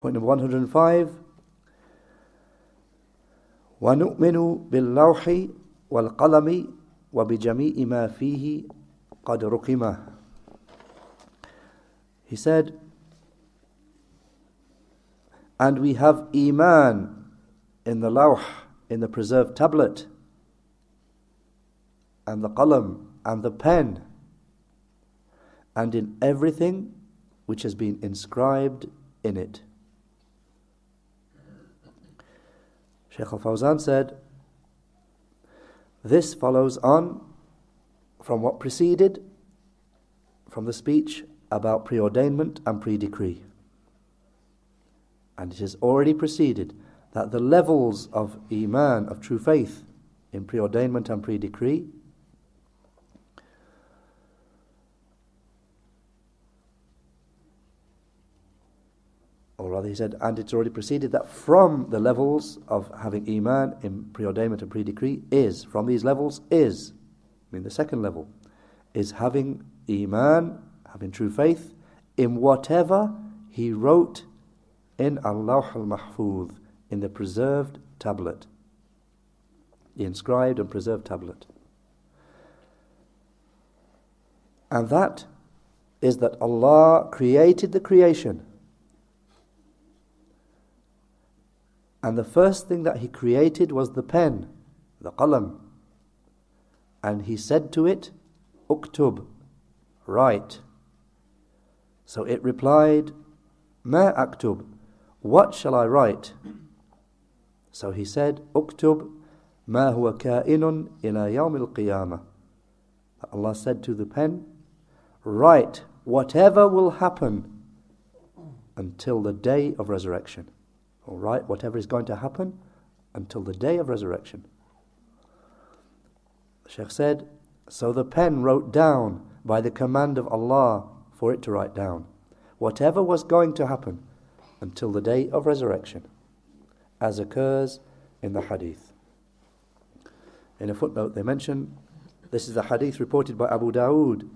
Point number 105 ونؤمن باللوح والقلم وبجميع ما فيه قد رقمه He said, and we have Iman in the lawh, in the preserved tablet, and the qalam, and the pen, and in everything which has been inscribed in it. Sheikh Al Fawzan said, This follows on from what preceded, from the speech about preordainment and pre-decree. And it has already preceded that the levels of Iman, of true faith, in preordainment and pre-decree, he said, and it's already preceded that from the levels of having Iman in preordainment and pre-decree is, from these levels is, I mean the second level, is having Iman having true faith in whatever he wrote in al-Lawh al Mahfuz, in the preserved tablet, the inscribed and preserved tablet. And that is that Allah created the creation. And the first thing that He created was the pen, the qalam. And He said to it, Uktub, write. So it replied, Ma aktub, what shall I write? So he said, Uktub ma huwa ka'inun ila yawm al-qiyamah. Allah said to the pen, write whatever will happen until the day of resurrection. All right, whatever is going to happen until the day of resurrection. The Sheikh said, so the pen wrote down by the command of Allah for it to write down whatever was going to happen until the day of resurrection, as occurs in the hadith. In a footnote, they mention this is the hadith reported by Abu Dawood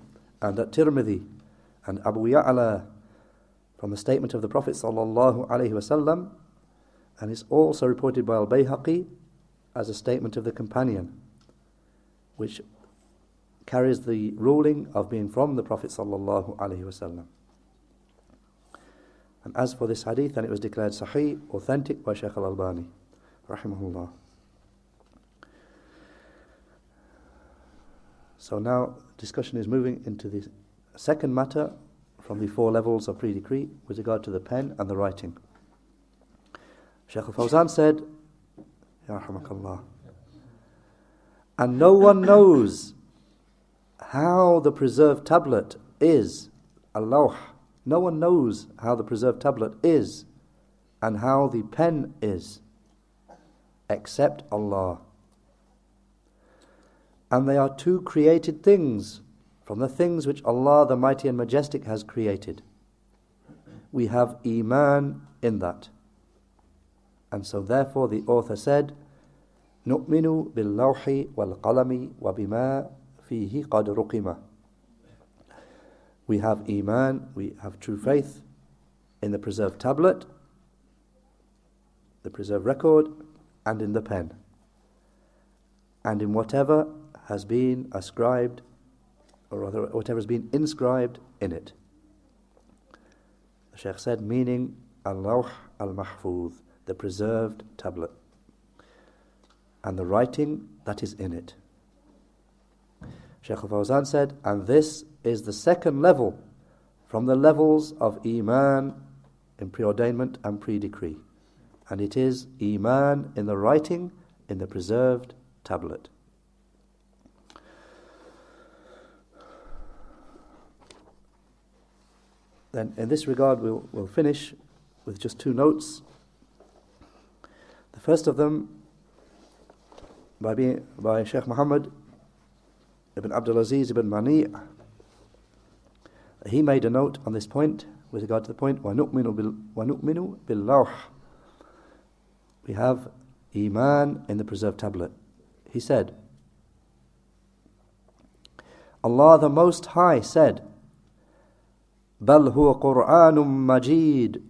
and at Tirmidhi and Abu Ya'la from the statement of the Prophet sallallahu alaihi wasallam, and it's also reported by Al Bayhaqi as a statement of the companion, which carries the ruling of being from the Prophet wasallam. And as for this hadith, then it was declared sahih, authentic by Shaykh al-Albani, rahimahullah. So now discussion is moving into the second matter from the four levels of pre-decree with regard to the pen and the writing. Shaykh al-Fawzan said, Ya and no one knows how the preserved tablet is, Allah. No one knows how the preserved tablet is and how the pen is except Allah. And they are two created things from the things which Allah the Mighty and Majestic has created. We have Iman in that. And so therefore the author said, نؤمن باللوح والقلم وبما فيه قد رقم We have Iman, we have true faith in the preserved tablet, the preserved record, and in the pen, and in whatever has been ascribed, or rather, whatever has been inscribed in it. The Sheikh said, meaning Allah al Mahfuz, the preserved tablet, and the writing that is in it. Shaykh al Fawzan said, and this is the second level from the levels of Iman in preordainment and pre-decree. And it is Iman in the writing in the preserved tablet. Then in this regard we'll, we'll finish with just two notes. The first of them by, being, by Sheikh Muhammad ibn Abdul Aziz ibn Mani' he made a note on this point with regard to the point وَنُؤْمِنُ بِاللَّوْحِ We have Iman in the preserved tablet. He said, Allah the Most High said, بل هو قرآن مجيد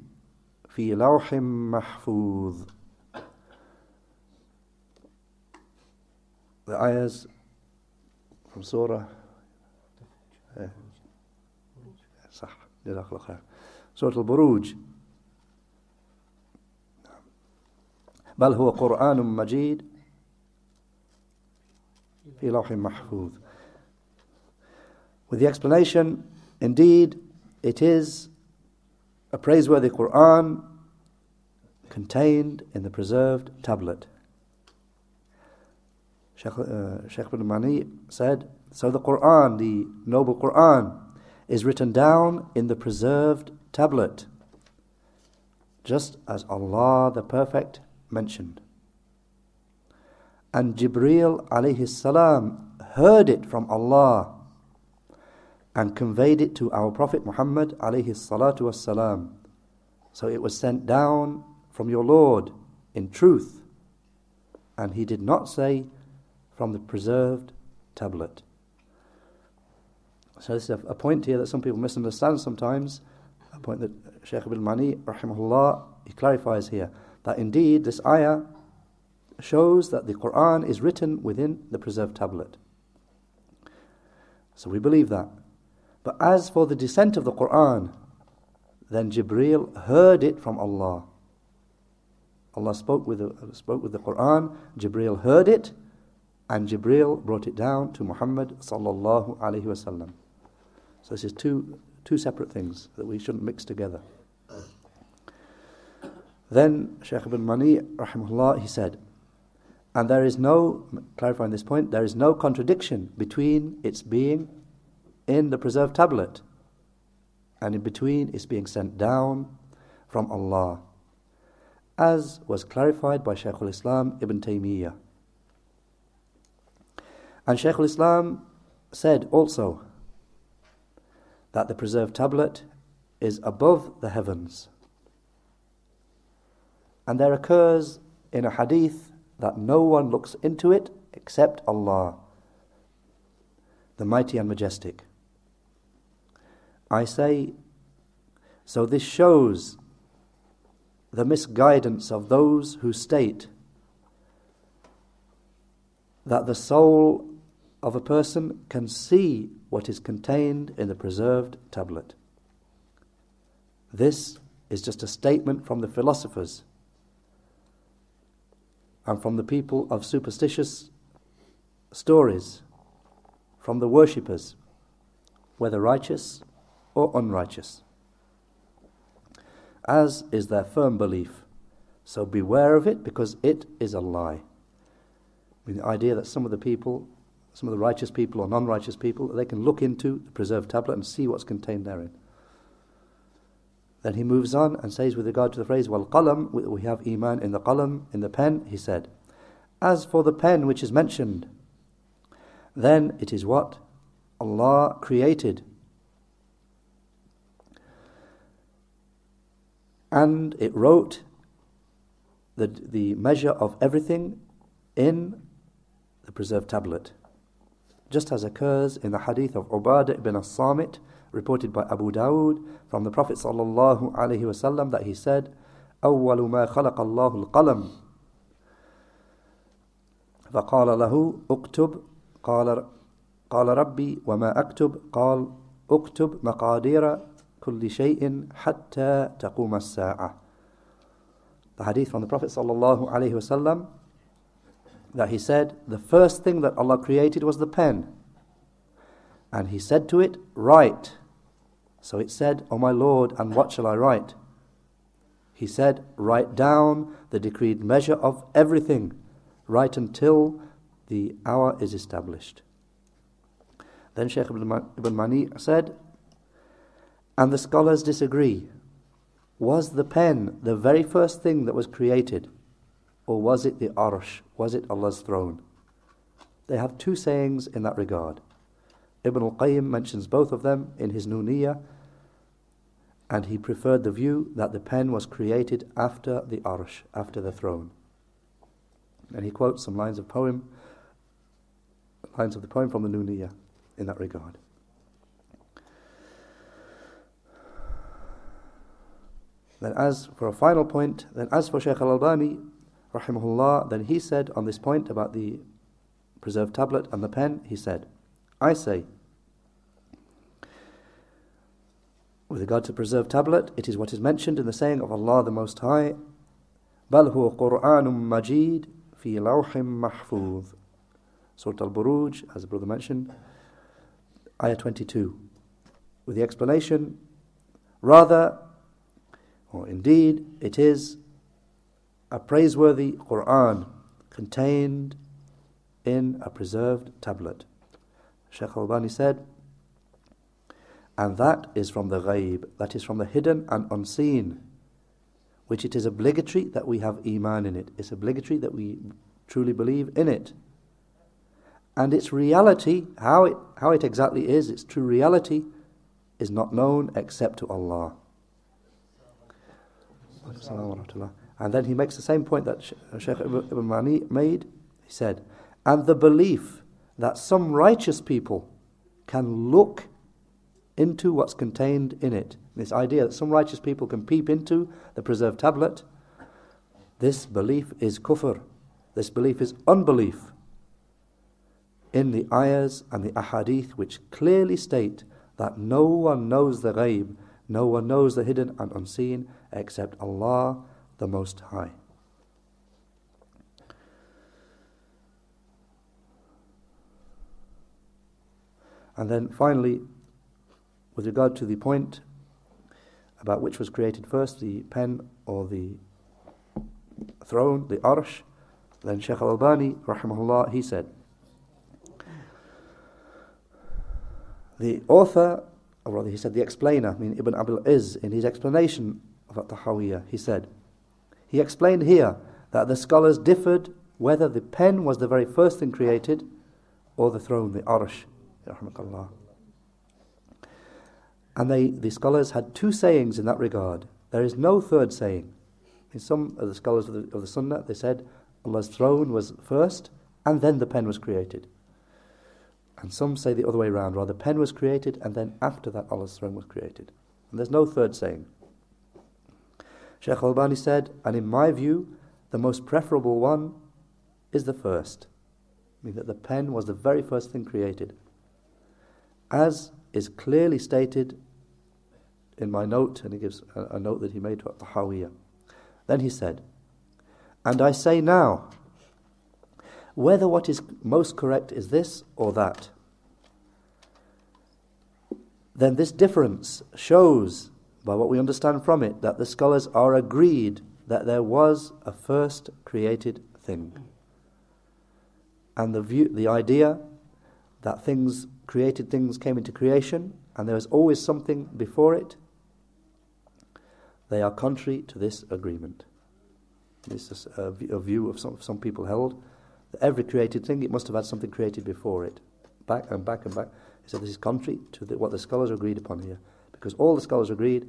في لوح محفوظ The ayahs from Surah صح جزاك الله خير سورة البروج بل هو قرآن مجيد في لوح محفوظ With the explanation, indeed, it is a praiseworthy Quran contained in the preserved tablet. Sheikh, uh, Sheikh bin Mani said, So the Quran, the noble Quran, is written down in the preserved tablet, just as Allah the Perfect mentioned. And Jibreel alayhi salam heard it from Allah and conveyed it to our Prophet Muhammad alayhi salatu wassalam. So it was sent down from your Lord in truth. And he did not say from the preserved tablet. So this is a, point here that some people misunderstand sometimes, a point that Shaykh ibn Mani, rahimahullah, he clarifies here, that indeed this ayah shows that the Quran is written within the preserved tablet. So we believe that. But as for the descent of the Quran, then Jibreel heard it from Allah. Allah spoke with the, spoke with the Quran, Jibreel heard it, and Jibril brought it down to Muhammad sallallahu alaihi wasallam. So this is two two separate things that we shouldn't mix together. Then Shaykh ibn Mani rahimahullah he said, and there is no clarifying this point, there is no contradiction between its being in the preserved tablet and in between its being sent down from Allah, as was clarified by Shaykh al-Islam Ibn Taymiyyah. And Shaykh al-Islam said also that the preserved tablet is above the heavens. And there occurs in a hadith that no one looks into it except Allah, the mighty and majestic. I say, so this shows the misguidance of those who state that the soul of a person can see what is contained in the preserved tablet. This is just a statement from the philosophers and from the people of superstitious stories, from the worshippers, whether righteous or unrighteous, as is their firm belief. So beware of it because it is a lie. I mean, the idea that some of the people, some of the righteous people or non righteous people, they can look into the preserved tablet and see what's contained therein. Then he moves on and says, with regard to the phrase, Wal qalam, we have Iman in the qalam, in the pen, he said, As for the pen which is mentioned, then it is what? Allah created and it wrote the, the measure of everything in the preserved tablet Just as occurs in the hadith of Ubadah ibn as-Samit, reported by Abu Dawud from the Prophet sallallahu alaihi wasallam that he said, أول ما خلق الله القلم فقال له اكتب قال قال ربي وما أكتب قال اكتب مقادير كل شيء حتى تقوم الساعة. The hadith from the Prophet sallallahu alaihi wasallam that he said the first thing that Allah created was the pen. And he said to it, Write. So it said, O my Lord, and what shall I write? He said, Write down the decreed measure of everything, right until the hour is established. Then Shaykh ibn Mani said, and the scholars disagree. Was the pen the very first thing that was created? Or was it the arsh? Was it Allah's throne? They have two sayings in that regard. Ibn al-Qayyim mentions both of them in his Nuniyah, and he preferred the view that the pen was created after the arsh, after the throne. And he quotes some lines of poem, lines of the poem from the Nuniyah in that regard. Then as for a final point, then as for Shaykh al-Albani, rahimahullah, then he said on this point about the preserved tablet and the pen, he said, I say, with regard to preserved tablet, it is what is mentioned in the saying of Allah the Most High, بل هو قرآن مجيد في لوح محفوظ Surah Al-Buruj, as the brother mentioned, ayah 22, with the explanation, rather, or indeed, it is a praiseworthy Quran contained in a preserved tablet. Sheikh Albani said, and that is from the ghaib, that is from the hidden and unseen, which it is obligatory that we have iman in it. It's obligatory that we truly believe in it. And its reality, how it, how it exactly is, its true reality, is not known except to Allah. And then he makes the same point that uh, Sheikh Ibn Mani made. He said, and the belief that some righteous people can look into what's contained in it. This idea that some righteous people can peep into the preserved tablet, this belief is kufr. This belief is unbelief in the ayahs and the ahadith which clearly state that no one knows the ghaib, no one knows the hidden and unseen except Allah the Most High. And then finally, with regard to the point about which was created first, the pen or the throne, the arsh, then Sheikh al-Albani, rahimahullah, he said, the author, or rather he said the explainer, I mean Ibn Abil Iz, in his explanation of At-Tahawiyah, he said, he explained here that the scholars differed whether the pen was the very first thing created or the throne, the arsh. And they, the scholars had two sayings in that regard. There is no third saying. In some of the scholars of the, of the Sunnah, they said Allah's throne was first and then the pen was created. And some say the other way around, rather, the pen was created and then after that Allah's throne was created. And there's no third saying. Sheikh Albani said, and in my view, the most preferable one is the first. I mean that the pen was the very first thing created. As is clearly stated in my note, and he gives a, a note that he made to Tahawiyah. Then he said, And I say now, whether what is most correct is this or that, then this difference shows, by what we understand from it, that the scholars are agreed that there was a first created thing. And the, view, the idea that things, created things came into creation, and there was always something before it, they are contrary to this agreement. This is a, a view of some, some people held that every created thing, it must have had something created before it. Back and back and back. Said this is contrary to the, what the scholars agreed upon here. Because all the scholars agreed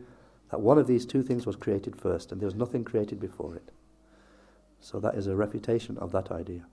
that one of these two things was created first, and there was nothing created before it. So that is a refutation of that idea.